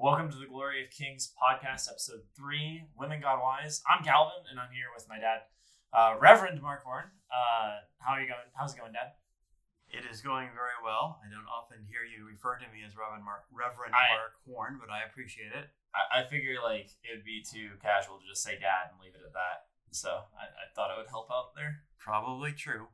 Welcome to the Glory of Kings podcast, episode three, Women Gone Wise. I'm Calvin, and I'm here with my dad, uh, Reverend Mark Horne. Uh, how are you going? How's it going, Dad? It is going very well. I don't often hear you refer to me as Reverend Mark, Reverend I- Mark Horne, but I appreciate it. I, I figure like it would be too casual to just say Dad and leave it at that. So I, I thought it would help out there. Probably true.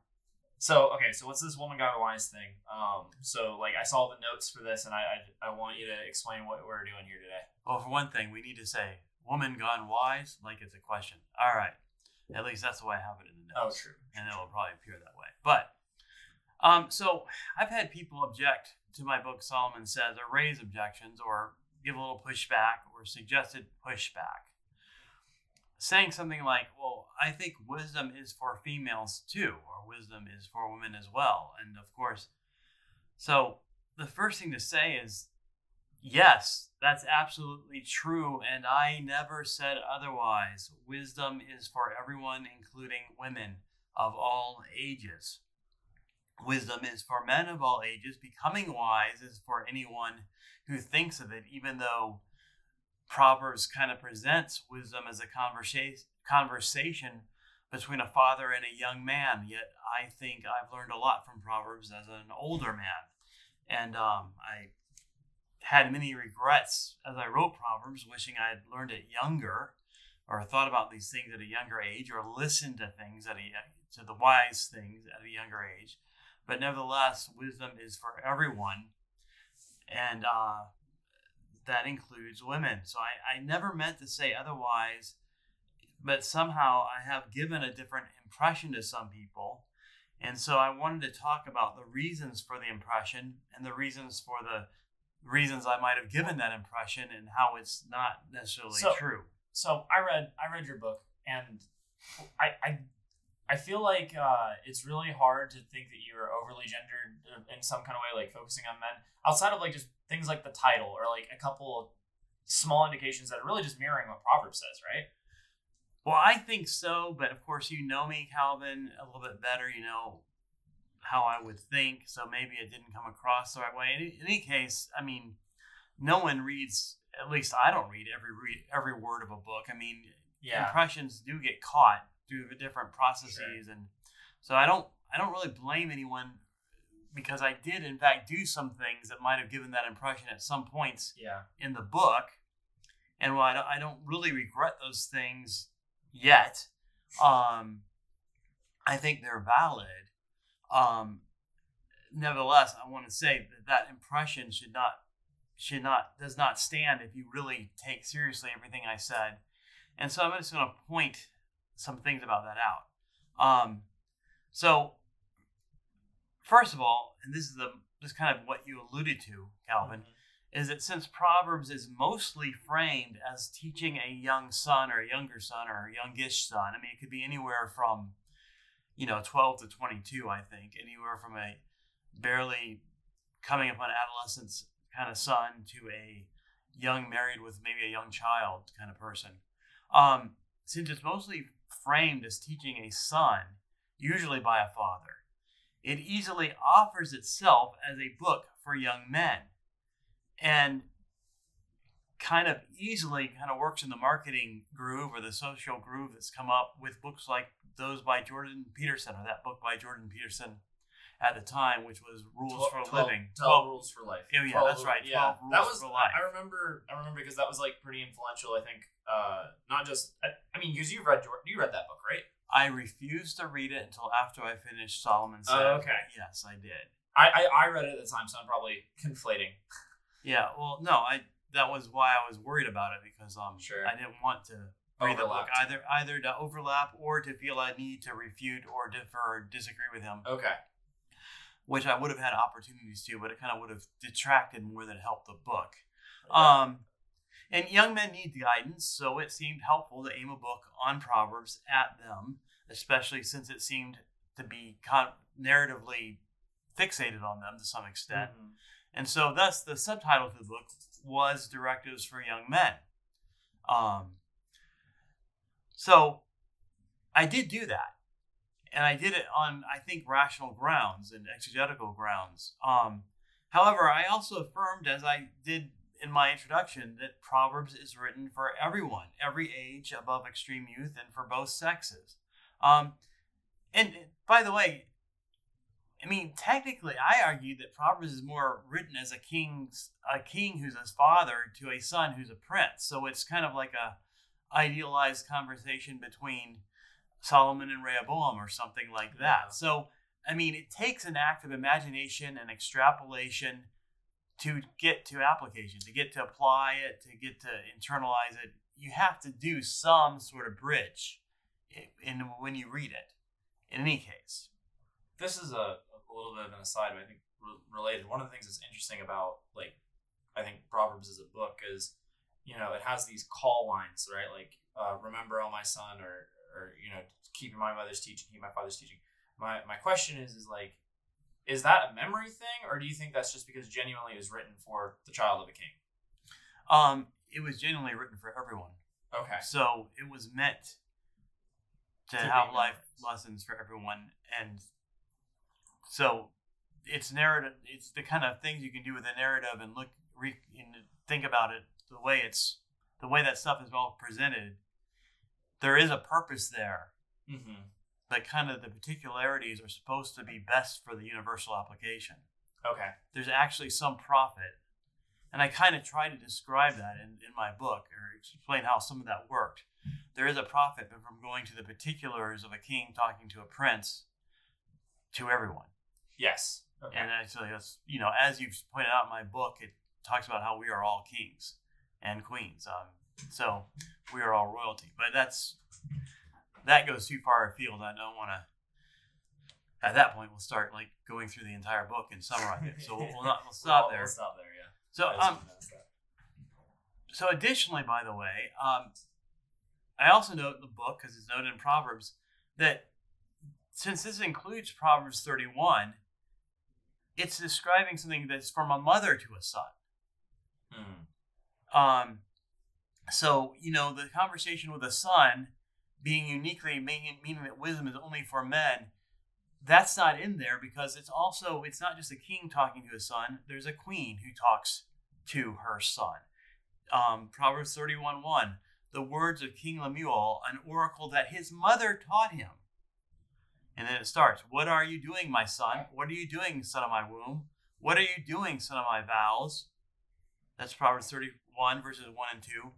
So okay, so what's this woman gone wise thing? Um, so like I saw the notes for this, and I, I I want you to explain what we're doing here today. Well, for one thing, we need to say "woman gone wise" like it's a question. All right. At least that's the way I have it in the Oh, notes. true. and it will probably appear that way. But um, so I've had people object to my book Solomon Says, or raise objections, or give a little pushback, or suggested pushback, saying something like, "Well, I think wisdom is for females too, or wisdom is for women as well." And of course, so the first thing to say is, yes, that's absolutely true, and I never said otherwise. Wisdom is for everyone, including women of all ages. Wisdom is for men of all ages. Becoming wise is for anyone who thinks of it, even though Proverbs kind of presents wisdom as a conversation conversation between a father and a young man. Yet I think I've learned a lot from Proverbs as an older man, and um, I had many regrets as I wrote Proverbs, wishing I had learned it younger, or thought about these things at a younger age, or listened to things at a to the wise things at a younger age. But nevertheless, wisdom is for everyone, and uh, that includes women. So I, I never meant to say otherwise, but somehow I have given a different impression to some people. And so I wanted to talk about the reasons for the impression and the reasons for the reasons I might have given that impression and how it's not necessarily So- true. So I read I read your book, and I I, I feel like uh, it's really hard to think that you're overly gendered in some kind of way, like focusing on men outside of like just things like the title or like a couple of small indications that are really just mirroring what Proverbs says, right? Well, I think so, but of course, you know me, Calvin, a little bit better. You know how I would think, so maybe it didn't come across the right way. In, in any case, I mean, no one reads. At least I don't read every read every word of a book. I mean, Yeah. impressions do get caught through the different processes, and so I don't. I don't really blame anyone because I did, in fact, do some things that might have given that impression at some points Yeah. in the book. And while I don't, I don't really regret those things yet, um, I think they're valid. Um, nevertheless, I want to say that that impression should not should not does not stand if you really take seriously everything I said. And so I'm just going to point some things about that out. Um, so first of all, and this is the this is kind of what you alluded to, Calvin is that since Proverbs is mostly framed as teaching a young son or a younger son or a youngish son, I mean, it could be anywhere from, you know, 12 to 22, I think, anywhere from a barely coming upon adolescence kind of son to a young married with maybe a young child kind of person. Um, since it's mostly framed as teaching a son, usually by a father, it easily offers itself as a book for young men and kind of easily kind of works in the marketing groove or the social groove that's come up with books like those by Jordan Peterson or that book by Jordan Peterson at the time, which was Rules for a Living. 12 rules for life. Oh, yeah, that's right, Yeah, 12 that rules was. for life. I remember. I remember because that was like pretty influential. I think. Uh, not just. I, I mean, because you read you read that book, right? I refused to read it until after I finished Solomon Says. Oh, okay. Yes, I did. I, I I read it at the time, so I'm probably conflating. Yeah, well, no, I that was why I was worried about it because um Sure. I didn't want to read the book either either to overlap or to feel I need to refute or differ or disagree with him. Okay. Which I would have had opportunities to, but it kind of would have detracted more than helped the book. Um, and young men need guidance, so it seemed helpful to aim a book on Proverbs at them, especially since it seemed to be con- narratively fixated on them to some extent. Mhm. And so, thus, the subtitle to the book was Directives for Young Men. Um, so, I did do that. And I did it on, I think, rational grounds and exegetical grounds. Um, however, I also affirmed, as I did in my introduction that Proverbs is written for everyone, every age above extreme youth, and for both sexes. Um, and by the way, I mean technically, I argue that Proverbs is more written as a king's a king who's his father to a son who's a prince. So it's kind of like a idealized conversation between Solomon and Rehoboam or something like that. Yeah. So I mean, it takes an act of imagination and extrapolation to get to application, to get to apply it, to get to internalize it. You have to do some sort of bridge in when you read it. In any case, this is a, a little bit of an aside, but I think re- related. One of the things that's interesting about like I think Proverbs as a book is you know it has these call lines, right? Like uh, remember, oh my son, or or you know keeping my mother's teaching, keep my father's teaching. My my question is is like is that a memory thing, or do you think that's just because genuinely it was written for the child of a king? um, it was genuinely written for everyone. Okay. So it was meant to To have life lessons for everyone, and so it's narrative. It's the kind of things you can do with a narrative and look, re, and think about it the way it's the way that stuff is all presented. There is a purpose there, Mm-hmm. but kind of the particularities are supposed to be best for the universal application. Okay. There's actually some profit. And I kind of try to describe that in, in my book or explain how some of that worked. There is a profit but from going to the particulars of a king talking to a prince to everyone. Yes. Okay. And actually, that's, you know, as you've pointed out in my book, it talks about how we are all kings and queens. Um, so we are all royalty. But that's, that goes too far afield. I don't want to, at that point, we'll start like going through the entire book and summarize it. So we'll, we'll not, we'll stop We'll- there. We'll stop there. Yeah. So, um, wanted to ask that. so additionally, by the way, um, I also note in the book, because it's noted in Proverbs, that since this includes Proverbs 31, it's describing something that's from a mother to a son. Hmm. Um, so, you know, the conversation with a son being uniquely meaning, meaning that wisdom is only for men, that's not in there because it's also, it's not just a king talking to his son, there's a queen who talks to her son. Um, Proverbs 31 1, the words of King Lemuel, an oracle that his mother taught him. And then it starts, What are you doing, my son? What are you doing, son of my womb? What are you doing, son of my vows? That's Proverbs 31, verses 1 and 2.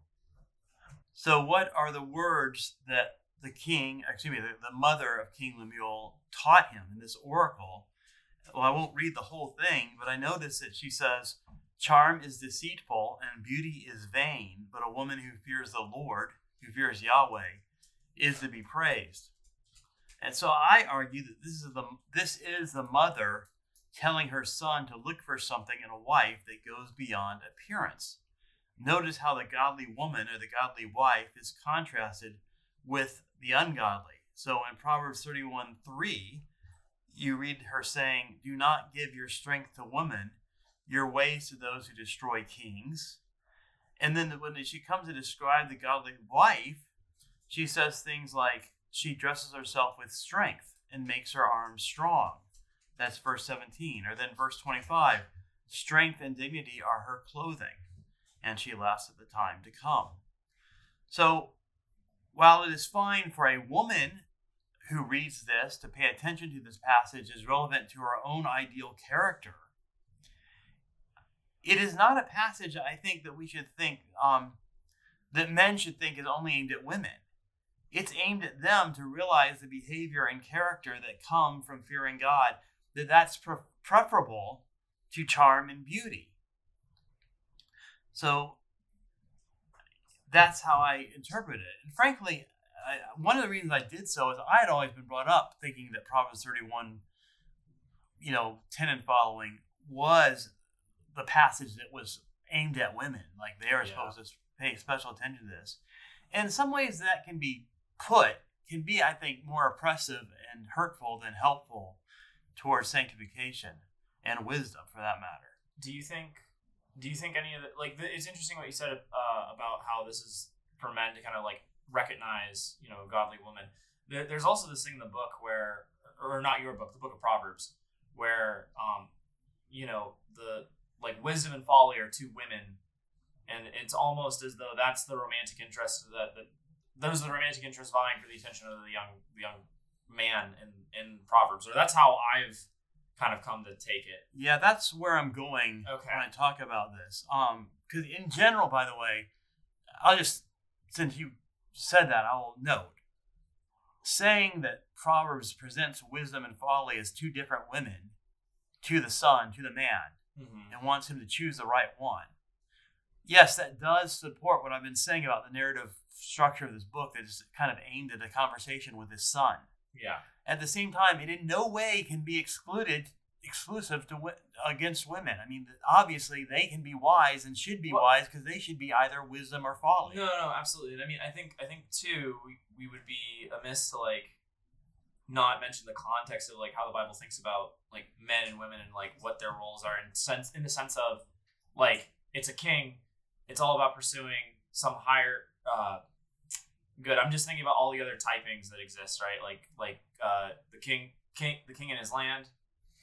So, what are the words that the king, excuse me, the, the mother of King Lemuel taught him in this oracle? Well, I won't read the whole thing, but I notice that she says, Charm is deceitful and beauty is vain, but a woman who fears the Lord, who fears Yahweh, is to be praised. And so I argue that this is the this is the mother telling her son to look for something in a wife that goes beyond appearance. Notice how the godly woman or the godly wife is contrasted with the ungodly. So in Proverbs 31 3, you read her saying, Do not give your strength to women, your ways to those who destroy kings. And then when she comes to describe the godly wife, she says things like, She dresses herself with strength and makes her arms strong. That's verse 17. Or then verse 25 Strength and dignity are her clothing, and she laughs at the time to come. So, while it is fine for a woman who reads this to pay attention to this passage as relevant to her own ideal character, it is not a passage I think that we should think um, that men should think is only aimed at women. It's aimed at them to realize the behavior and character that come from fearing God, that that's pre- preferable to charm and beauty. So that's how I interpret it. And frankly, I, one of the reasons I did so is I had always been brought up thinking that Proverbs 31, you know, 10 and following was the passage that was aimed at women. Like they are Yeah. supposed to pay special attention to this. And in some ways, that can be put, can be, I think, more oppressive and hurtful than helpful towards sanctification and wisdom for that matter. do you think do you think any of the like the, it's interesting what you said uh, about how this is for men to kind of like recognize you know a godly woman. There, there's also this thing in the book where or not your book the book of proverbs where um you know the like wisdom and folly are two women and it's almost as though that's the romantic interest that, that those are the romantic interests vying for the attention of the young the young man in in Proverbs, or that's how I've kind of come to take it. Yeah, that's where I'm going Okay. when I talk about this. Um, because in general, by the way, I'll just since you said that, I will note saying that Proverbs presents wisdom and folly as two different women to the son, to the man, Mm-hmm. and wants him to choose the right one. Yes, that does support what I've been saying about the narrative structure of this book that is kind of aimed at a conversation with his son. Yeah. At the same time, it in no way can be excluded exclusive to against women. I mean, obviously they can be wise and should be Well- wise because they should be either wisdom or folly. No, no, absolutely. And I mean, I think I think too, we, we would be amiss to like not mention the context of like how the Bible thinks about like men and women and like what their roles are in sense in the sense of like it's a king, it's all about pursuing some higher uh good. I'm just thinking about all the other typings that exist, right? Like like uh the king king the king in his land,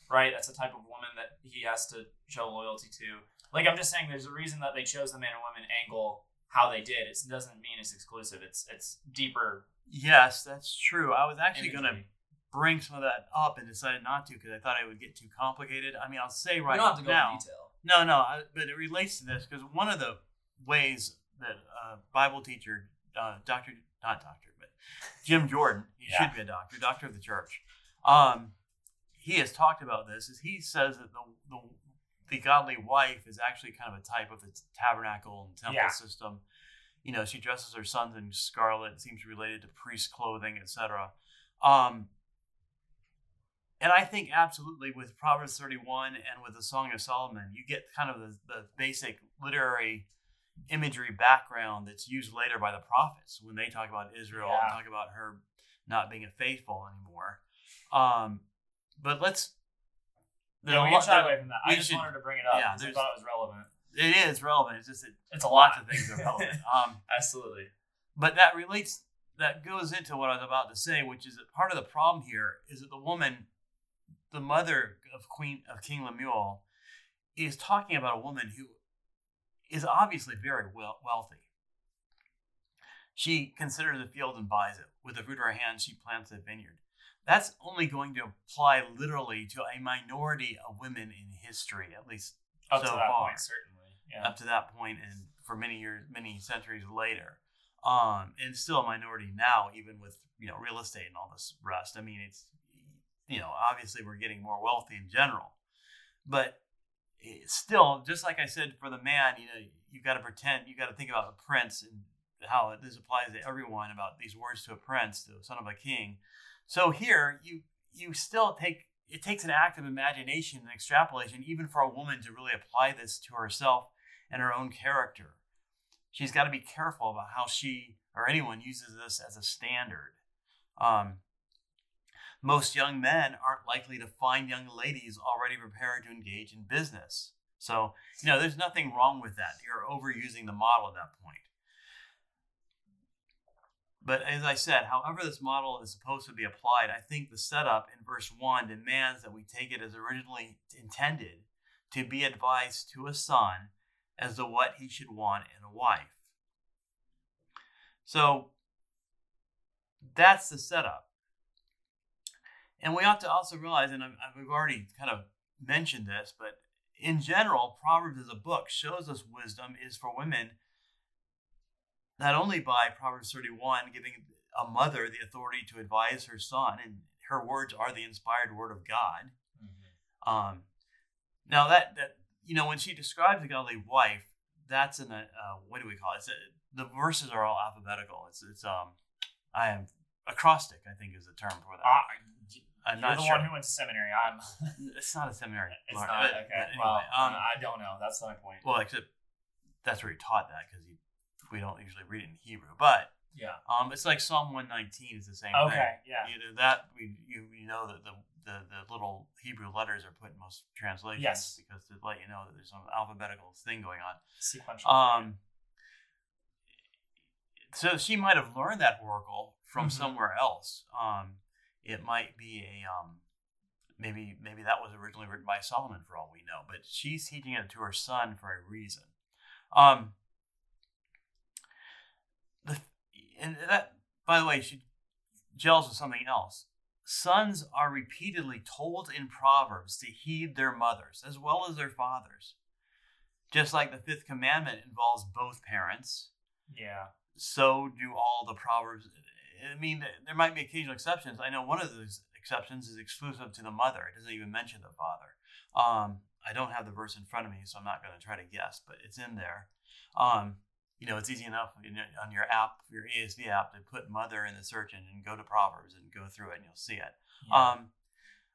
right? That's a type of woman that he has to show loyalty to. Like I'm just saying, there's a reason that they chose the man and woman angle how they did. It doesn't mean it's exclusive. It's it's deeper. Yes, that's true. I was actually going to bring some of that up and decided not to because I thought it would get too complicated. I mean, I'll say right we don't have to go now. into detail. No, no, I, but it relates to this because one of the ways that a Bible teacher, uh, Doctor, not doctor, but Jim Jordan, he Yeah. should be a doctor, doctor of the church. Um, he has talked about this. Is he says that the, the the godly wife is actually kind of a type of the tabernacle and temple Yeah. system. You know, she dresses her sons in scarlet. Seems related to priest clothing, etc. Um, and I think absolutely with Proverbs 31 and with the Song of Solomon, you get kind of the, the basic literary imagery background that's used later by the prophets when they talk about Israel and talk about her not being a faithful anymore. Um, but let's. No, we can shy away from that. I just should- wanted to bring it up yeah, because I thought it was relevant. It is relevant. It's just that It's a lot. of things are relevant. um, Absolutely. but that relates that goes into what I was about to say, which is that part of the problem here is that the woman, the mother of Queen of King Lemuel, is talking about a woman who is obviously very well, wealthy. She considers a field and buys it. With the fruit of her hand, she plants a vineyard. That's only going to apply literally to a minority of women in history, at least Up so to that far point, certainly. Yeah. up to that point and for many years many centuries later um and still a minority now even with you know real estate and all this rest i mean it's you know obviously we're getting more wealthy in general but still just like i said for the man you know you've got to pretend you've got to think about a prince and how this applies to everyone about these words to a prince to the son of a king so here you you still take it takes an act of imagination and extrapolation even for a woman to really apply this to herself and her own character. She's got to be careful about how she or anyone uses this as a standard. Um, most young men aren't likely to find young ladies already prepared to engage in business. So, you know, there's nothing wrong with that. You're overusing the model at that point. But as I said, however this model is supposed to be applied, I think the setup in verse 1 demands that we take it as originally intended to be advice to a son as to what he should want in a wife. So that's the setup. And we ought to also realize, and we've already kind of mentioned this, but in general, Proverbs as a book shows us wisdom is for women not only by Proverbs 31 giving a mother the authority to advise her son, and her words are the inspired word of God. Mhm. Um, now that that you know when she describes a godly wife, that's in a uh, what do we call it? It's a, the verses are all alphabetical. It's it's um I am acrostic. I think is the term for that. Ah, I'm you're not the sure. one who went to seminary. I'm. it's not a seminary. It's not but- okay. but anyway, well, um, I don't know. That's not my point. well, except that's where he taught that because we don't usually read it in Hebrew, but yeah. um, it's like Psalm 119 is the same thing. Okay. Yeah. Either that we you, you know that the, the the little Hebrew letters are put in most translations Yes. because to let you know that there's some alphabetical thing going on. Sequential. Um, so she might have learned that oracle from Mhm. somewhere else. Um, it might be a um, maybe maybe that was originally written by Solomon for all we know, but she's teaching it to her son for a reason. Um, the and that by the way she gels with something else. Sons are repeatedly told in Proverbs to heed their mothers as well as their fathers. Just like the fifth commandment involves both parents. Yeah. So do all the Proverbs I mean, there might be occasional exceptions. I know one of those exceptions is exclusive to the mother. It doesn't even mention the father. Um, I don't have the verse in front of me, so I'm not going to try to guess, but it's in there. Um, you know, it's easy enough on your app, your ESV app, to put mother in the search engine and go to Proverbs and go through it, and you'll see it. yeah. Um,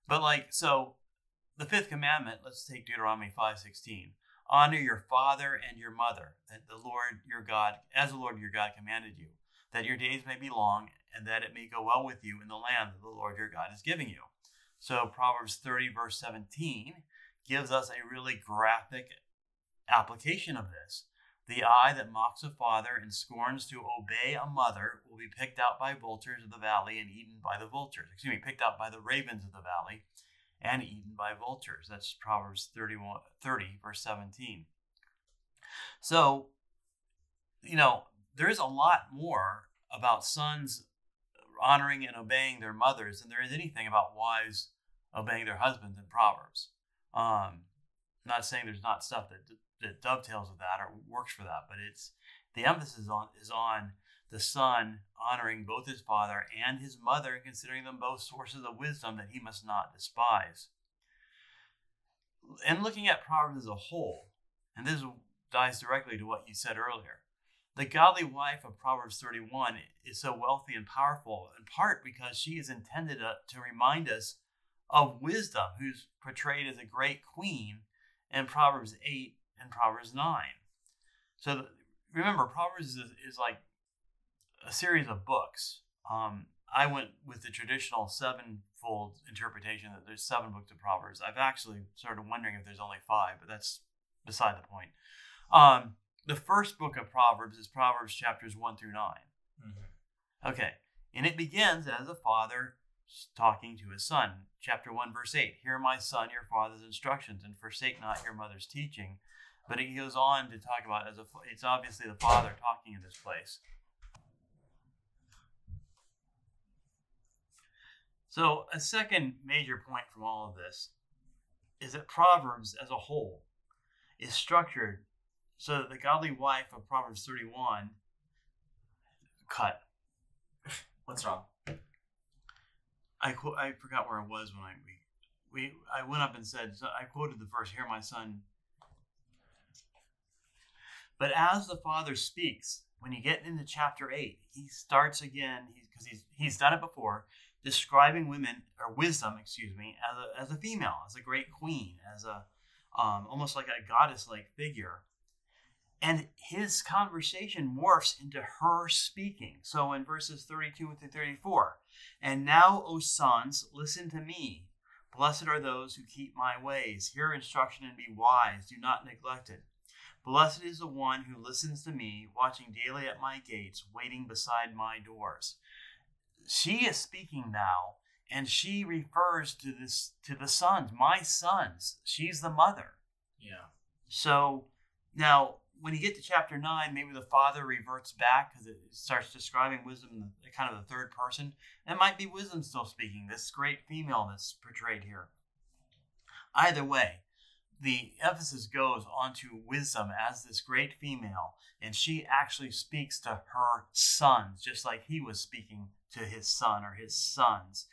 but like so, the fifth commandment. Let's take Deuteronomy five sixteen. Honor your father and your mother, that the Lord your God, as the Lord your God commanded you, that your days may be long, and that it may go well with you in the land that the Lord your God is giving you. So Proverbs thirty verse seventeen gives us a really graphic application of this. The eye that mocks a father and scorns to obey a mother will be picked out by vultures of the valley and eaten by the vultures. Excuse me, picked out by the ravens of the valley and eaten by vultures. That's Proverbs 31, 30, verse 17. So, you know, there is a lot more about sons honoring and obeying their mothers than there is anything about wives obeying their husbands in Proverbs. Um, not saying there's not stuff that that dovetails with that or works for that, but it's the emphasis on is on the son honoring both his father and his mother and considering them both sources of wisdom that he must not despise. And looking at Proverbs as a whole, and this ties directly to what you said earlier, the godly wife of Proverbs 31 is so wealthy and powerful in part because she is intended to, remind us of wisdom, who's portrayed as a great queen in Proverbs 8 and Proverbs 9. So the, remember, Proverbs is, is like a series of books. Um, I went with the traditional sevenfold interpretation that there's seven books of Proverbs. I've actually started wondering if there's only five, but that's beside the point. Um, the first book of Proverbs is Proverbs chapters 1 through 9. Mhm. Okay, and it begins as a father talking to his son. Chapter 1, verse 8 Hear, my son, your father's instructions, and forsake not your mother's teaching. But he goes on to talk about as a it's obviously the father talking in this place. So a second major point from all of this is that Proverbs as a whole is structured so the godly wife of Proverbs 31 cut. What's wrong? I I forgot where I was when I we, we I went up and said so I quoted the verse "Hear my son." But as the father speaks, when you get into chapter eight, he starts again because he's he's done it before, describing women or wisdom, excuse me, as a as a female, as a great queen, as a um, almost like a goddess-like figure. And his conversation morphs into her speaking. So in verses 32 to 34, and now, O sons, listen to me. Blessed are those who keep my ways. Hear instruction and be wise. Do not neglect it. Blessed is the one who listens to me, watching daily at my gates, waiting beside my doors. She is speaking now, and she refers to this to the sons, my sons. She's the mother. Yeah. So now, when you get to chapter nine, maybe the father reverts back because it starts describing wisdom in kind of the third person. It might be wisdom still speaking, this great female that's portrayed here. Either way, the emphasis goes onto wisdom as this great female, and she actually speaks to her sons, just like he was speaking to his son or his sons.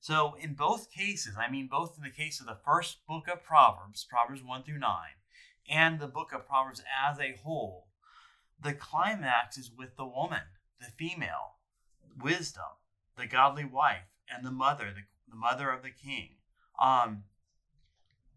So, in both cases, I mean, both in the case of the first book of Proverbs, Proverbs 1 through 9, and the book of Proverbs as a whole, the climax is with the woman, the female, wisdom, the godly wife, and the mother, the, the mother of the king. Um,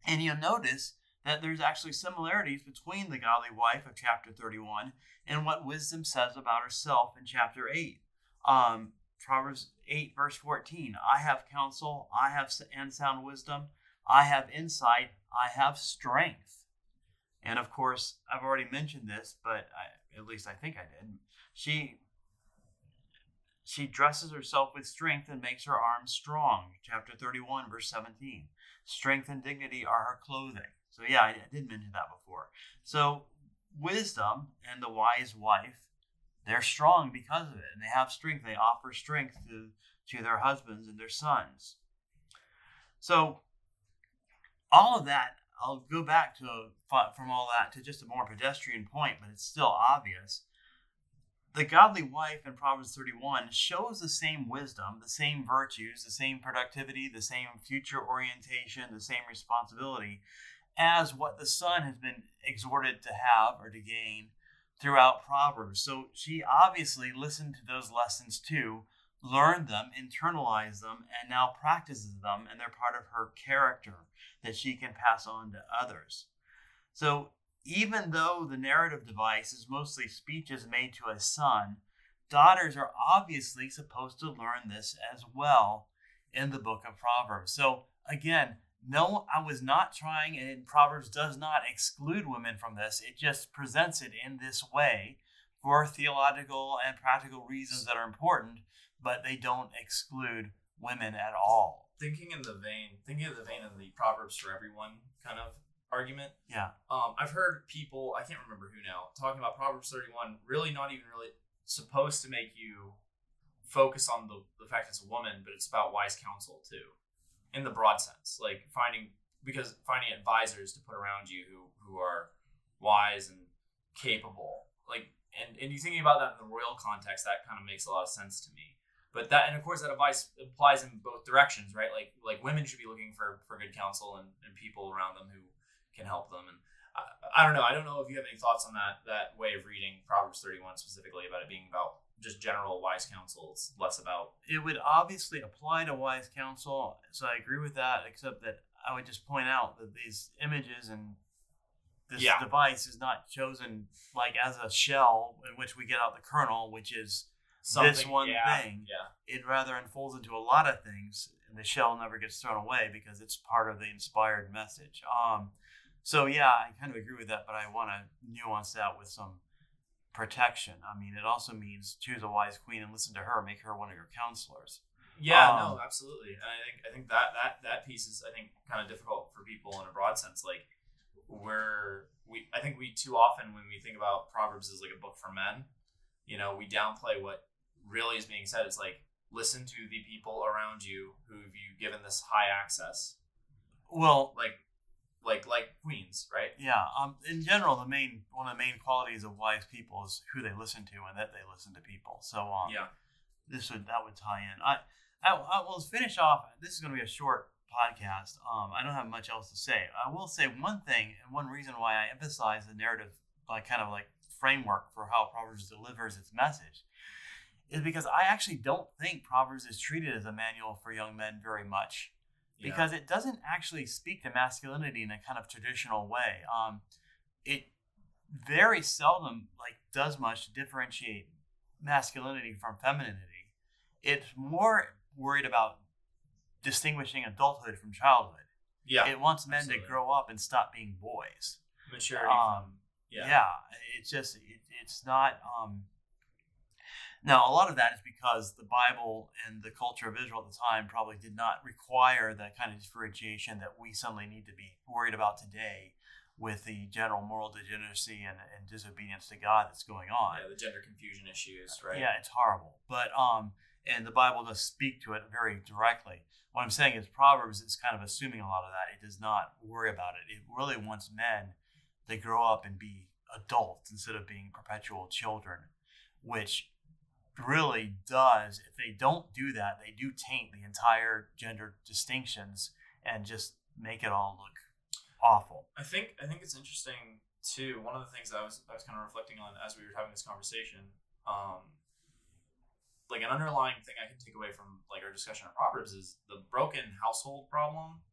and you'll notice that there's actually similarities between the godly wife of chapter 31 and what wisdom says about herself in chapter 8. Um, Proverbs 8, verse 14 I have counsel, I have and sound wisdom, I have insight, I have strength. And of course, I've already mentioned this, but I, at least I think I did. She she dresses herself with strength and makes her arms strong. Chapter 31, verse 17. Strength and dignity are her clothing. So yeah, I, I did mention that before. So wisdom and the wise wife they're strong because of it and they have strength. They offer strength to, to their husbands and their sons. So, all of that, I'll go back to from all that to just a more pedestrian point, but it's still obvious. The godly wife in Proverbs 31 shows the same wisdom, the same virtues, the same productivity, the same future orientation, the same responsibility as what the son has been exhorted to have or to gain throughout Proverbs. So she obviously listened to those lessons too, learned them, internalized them, and now practices them, and they're part of her character that she can pass on to others. So even though the narrative device is mostly speeches made to a son, daughters are obviously supposed to learn this as well in the book of Proverbs. So again, no, I was not trying, and Proverbs does not exclude women from this. It just presents it in this way for theological and practical reasons that are important, but they don't exclude women at all. Thinking in the vein, thinking of the vein of the Proverbs for everyone kind of argument. Yeah. Um, I've heard people, I can't remember who now, talking about Proverbs 31, really not even really supposed to make you focus on the, the fact it's a woman, but it's about wise counsel too in the broad sense, like finding because finding advisors to put around you who who are wise and capable, like and and you thinking about that in the royal context, that kind of makes a lot of sense to me. But that and of course that advice applies in both directions, right? Like like women should be looking for for good counsel and, and people around them who can help them. And I, I don't know. I don't know if you have any thoughts on that that way of reading Proverbs 31 specifically about it being about just general wise counsel. It's less about. It would obviously apply to wise counsel, so I agree with that. Except that I would just point out that these images and this yeah. device is not chosen like as a shell in which we get out the kernel, which is this one yeah, thing. Yeah. It rather unfolds into a lot of things, and the shell never gets thrown away because it's part of the inspired message. Um, so yeah, I kind of agree with that, but I want to nuance that with some protection. I mean, it also means choose a wise queen and listen to her, make her one of your counselors. Yeah, um, no, absolutely. And I think I think that that that piece is I think kind of difficult for people in a broad sense. Like we're we I think we too often when we think about Proverbs as like a book for men, you know, we downplay what really is being said. It's like listen to the people around you who have you given this high access. Well, like like like queens, right? Yeah. Um. In general, the main one of the main qualities of wise people is who they listen to and that they listen to people. So um. Yeah. This would that would tie in. I I, I will finish off. This is going to be a short podcast. Um. I don't have much else to say. I will say one thing and one reason why I emphasize the narrative, like kind of like framework for how Proverbs delivers its message, is because I actually don't think Proverbs is treated as a manual for young men very much because yeah. it doesn't actually speak to masculinity in a kind of traditional way. Um, it very seldom like does much to differentiate masculinity from femininity. It's more worried about distinguishing adulthood from childhood. Yeah, it wants men absolutely. to grow up and stop being boys. Maturity. Um, yeah. yeah, it's just it, it's not. Um, now, a lot of that is because the Bible and the culture of Israel at the time probably did not require that kind of differentiation that we suddenly need to be worried about today with the general moral degeneracy and, and disobedience to God that's going on. Yeah, the gender confusion issues, right? Yeah, it's horrible. But um, and the Bible does speak to it very directly. What I'm saying is Proverbs is kind of assuming a lot of that. It does not worry about it. It really wants men to grow up and be adults instead of being perpetual children, which really does, if they don't do that, they do taint the entire gender distinctions and just make it all look awful. I think I think it's interesting too. One of the things I was I was kind of reflecting on as we were having this conversation, um, like an underlying thing I can take away from like our discussion on Proverbs is the broken household problem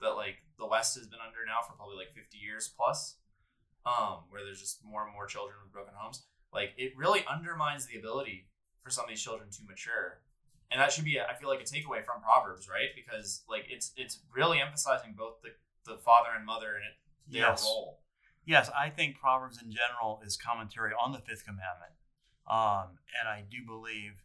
that like the West has been under now for probably like fifty years plus, um, where there's just more and more children with broken homes. Like it really undermines the ability for some of these children to mature. And that should be I feel like a takeaway from proverbs right? Because like it's it's really emphasizing both the, the father and mother and it their yes. role. Yes i think proverbs in general is commentary on the fifth commandment. Um, and i do believe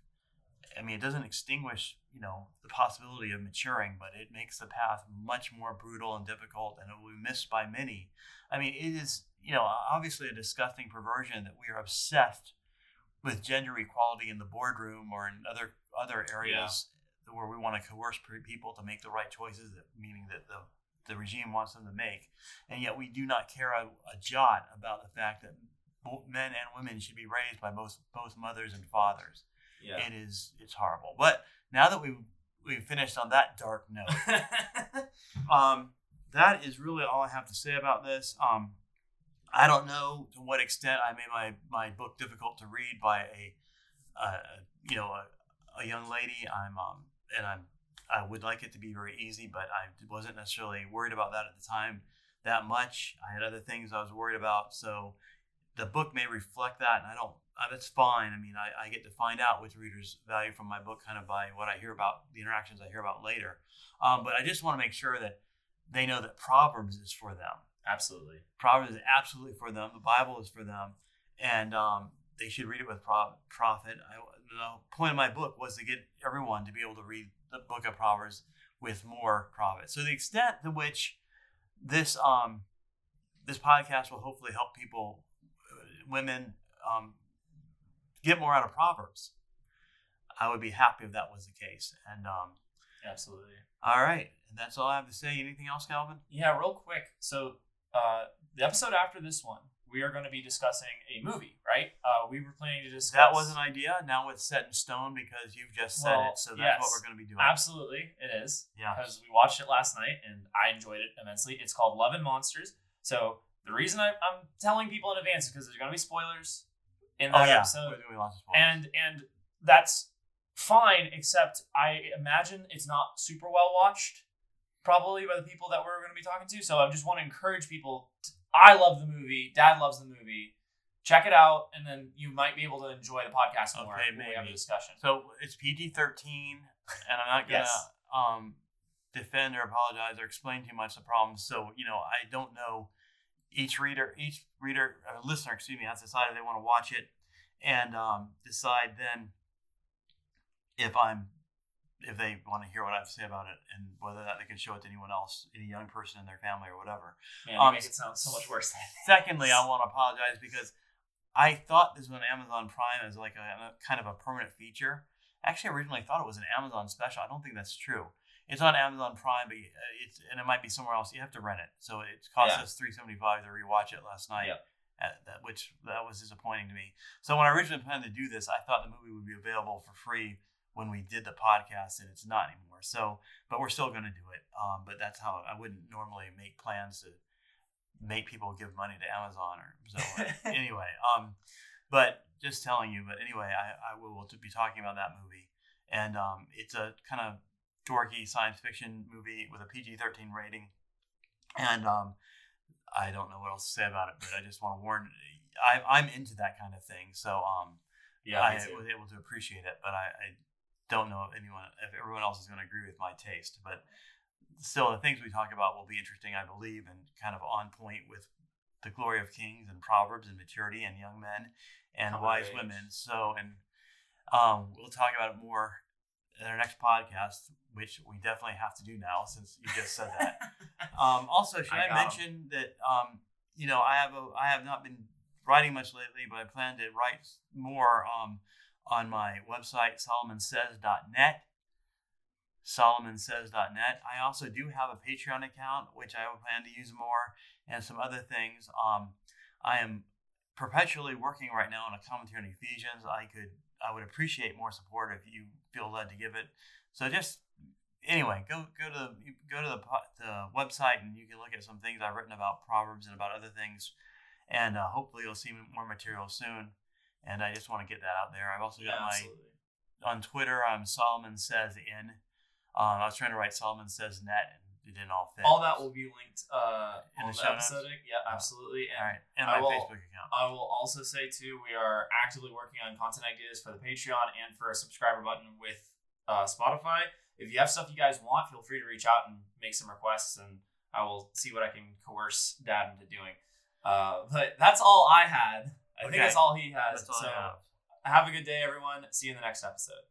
i mean it doesn't extinguish you know the possibility of maturing but it makes the path much more brutal and difficult and it will be missed by many. I mean it is you know obviously a disgusting perversion that we are obsessed with gender equality in the boardroom or in other other areas where we want to coerce people to make the right choices, that, meaning that the the regime wants them to make, and yet we do not care a, a jot about the fact that men and women should be raised by both both mothers and fathers. Yeah. It is it's horrible. But now that we we finished on that dark note, um, that is really all I have to say about this. Um, I don't know to what extent I made my, my book difficult to read by a, uh, you know, a, a young lady. I'm um, and I'm I would like it to be very easy, but I wasn't necessarily worried about that at the time that much. I had other things I was worried about, so the book may reflect that, and I don't. Uh, that's fine. I mean, I, I get to find out which readers value from my book kind of by what I hear about the interactions I hear about later. Um, but I just want to make sure that they know that Proverbs is for them. Absolutely. Proverbs is absolutely for them. The Bible is for them, and um, they should read it with pro- profit. I, the point of my book was to get everyone to be able to read the book of Proverbs with more profit. So the extent to which this um, this podcast will hopefully help people, uh, women, um, get more out of Proverbs. I would be happy if that was the case. And um, Absolutely. all right, and that's all I have to say. Anything else, Calvin? Yeah, real quick. So, uh, the episode after this one, we are going to be discussing a movie, right? Uh, we were planning to discuss. That was an idea. Now it's set in stone because you've just said Well, it. So that's what we're going to be doing. Absolutely, it is. Yeah. Because we watched it last night and I enjoyed it immensely. It's called Love and Monsters. So, the reason I, I'm telling people in advance is because there's going to be spoilers in Oh that yeah. episode. We're doing lots of spoilers. and and that's fine except i imagine it's not super well watched probably by the people that we're going to be talking to so i just want to encourage people to, i love the movie dad loves the movie check it out and then you might be able to enjoy the podcast more Okay, when we have a discussion So it's PG thirteen, and I'm not gonna Yes. um, defend or apologize or explain too much the problems. So you know, I don't know. Each reader, each reader, uh, listener, excuse me, has decided they want to watch it, and um, decide then if I'm if they want to hear what I have to say about it, and whether that they can show it to anyone else, any young person in their family or whatever. Man, Um, make it sound so much worse than it is. Secondly, I want to apologize because I thought this was on Amazon Prime as like a, a kind of a permanent feature. Actually, I originally thought it was an Amazon special. I don't think that's true. It's on Amazon Prime, but uh, it's and it might be somewhere else. You have to rent it, so it cost Yeah. us three seventy five to rewatch it last night. Yep. that, which that was disappointing to me. So when I originally planned to do this, I thought the movie would be available for free when we did the podcast, and it's not anymore. So, but we're still going to do it. Um, but that's how I wouldn't normally make plans to make people give money to Amazon or so. anyway, um, but just telling you. But anyway, I, I will be talking about that movie, and um, it's a kind of dorky science fiction movie with a PG thirteen rating, and um, I don't know what else to say about it, but I just want to warn. I, I'm into that kind of thing, so um, yeah I me was able to appreciate it, but I, I don't know if anyone, if everyone else is going to agree with my taste. But still, the things we talk about will be interesting, I believe, and kind of on point with the glory of kings and proverbs and maturity and young men and of wise women. So, and um, we'll talk about it more in our next podcast, which we definitely have to do now since you just said that. Um, also, should I I, got 'em. mention that um, you know I have a I have not been writing much lately, but I plan to write more um, on my website solomonsays.net. Solomonsays.net. I also do have a Patreon account, which I plan to use more, and some other things. Um, I am perpetually working right now on a commentary on Ephesians. I could I would appreciate more support if you feel led to give it. So just anyway, go go to the, go to the, the website and you can look at some things I've written about Proverbs and about other things, and uh, hopefully you'll see more material soon. And I just want to get that out there. I've also got yeah, my absolutely. on Twitter. I'm Solomon says N. Um, I was trying to write Solomon says net and it didn't all fit. all that will be linked uh, In on the the, show notes? episode yeah absolutely and all right, and my will- Facebook account. I will also say too, we are actively working on content ideas for the Patreon and for a subscriber button with uh, Spotify. If you have stuff you guys want, feel free to reach out and make some requests, and I will see what I can coerce Dad into doing. Uh, but that's all I had. I think that's all he has. All so have. have a good day, everyone. See you in the next episode.